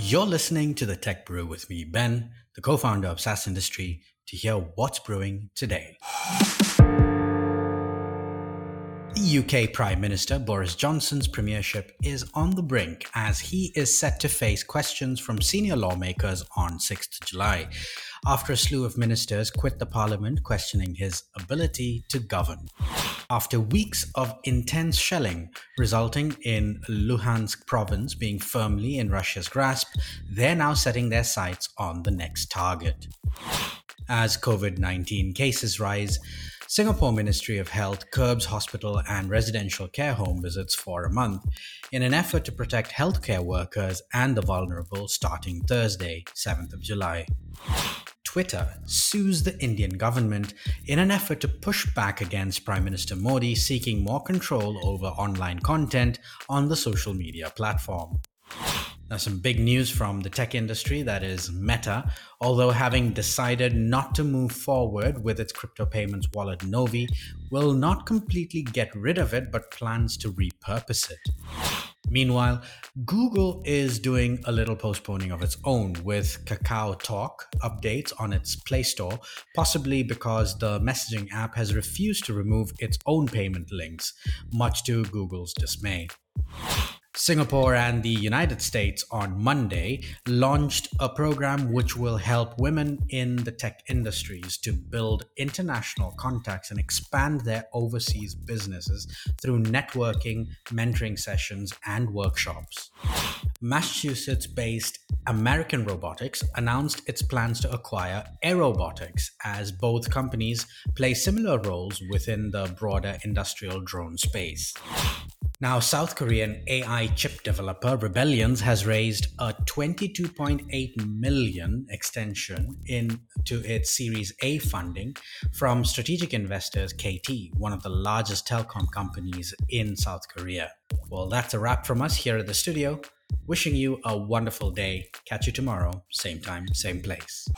You're listening to the Tech Brew with me, Ben, the co founder of SaaS Industry, to hear what's brewing today. The UK Prime Minister Boris Johnson's premiership is on the brink as he is set to face questions from senior lawmakers on 6th July after a slew of ministers quit the parliament questioning his ability to govern. After weeks of intense shelling, resulting in Luhansk province being firmly in Russia's grasp, they're now setting their sights on the next target. As COVID 19 cases rise, Singapore Ministry of Health curbs hospital and residential care home visits for a month in an effort to protect healthcare workers and the vulnerable starting Thursday, 7th of July. Twitter sues the Indian government in an effort to push back against Prime Minister Modi seeking more control over online content on the social media platform. Now, some big news from the tech industry that is Meta, although having decided not to move forward with its crypto payments wallet Novi, will not completely get rid of it but plans to repurpose it. Meanwhile, Google is doing a little postponing of its own with Kakao Talk updates on its Play Store, possibly because the messaging app has refused to remove its own payment links, much to Google's dismay. Singapore and the United States on Monday launched a program which will help women in the tech industries to build international contacts and expand their overseas businesses through networking, mentoring sessions, and workshops. Massachusetts based American Robotics announced its plans to acquire Airobotics as both companies play similar roles within the broader industrial drone space. Now, South Korean AI chip developer Rebellions has raised a 22.8 million extension into its Series A funding from strategic investors KT, one of the largest telecom companies in South Korea. Well, that's a wrap from us here at the studio. Wishing you a wonderful day. Catch you tomorrow, same time, same place.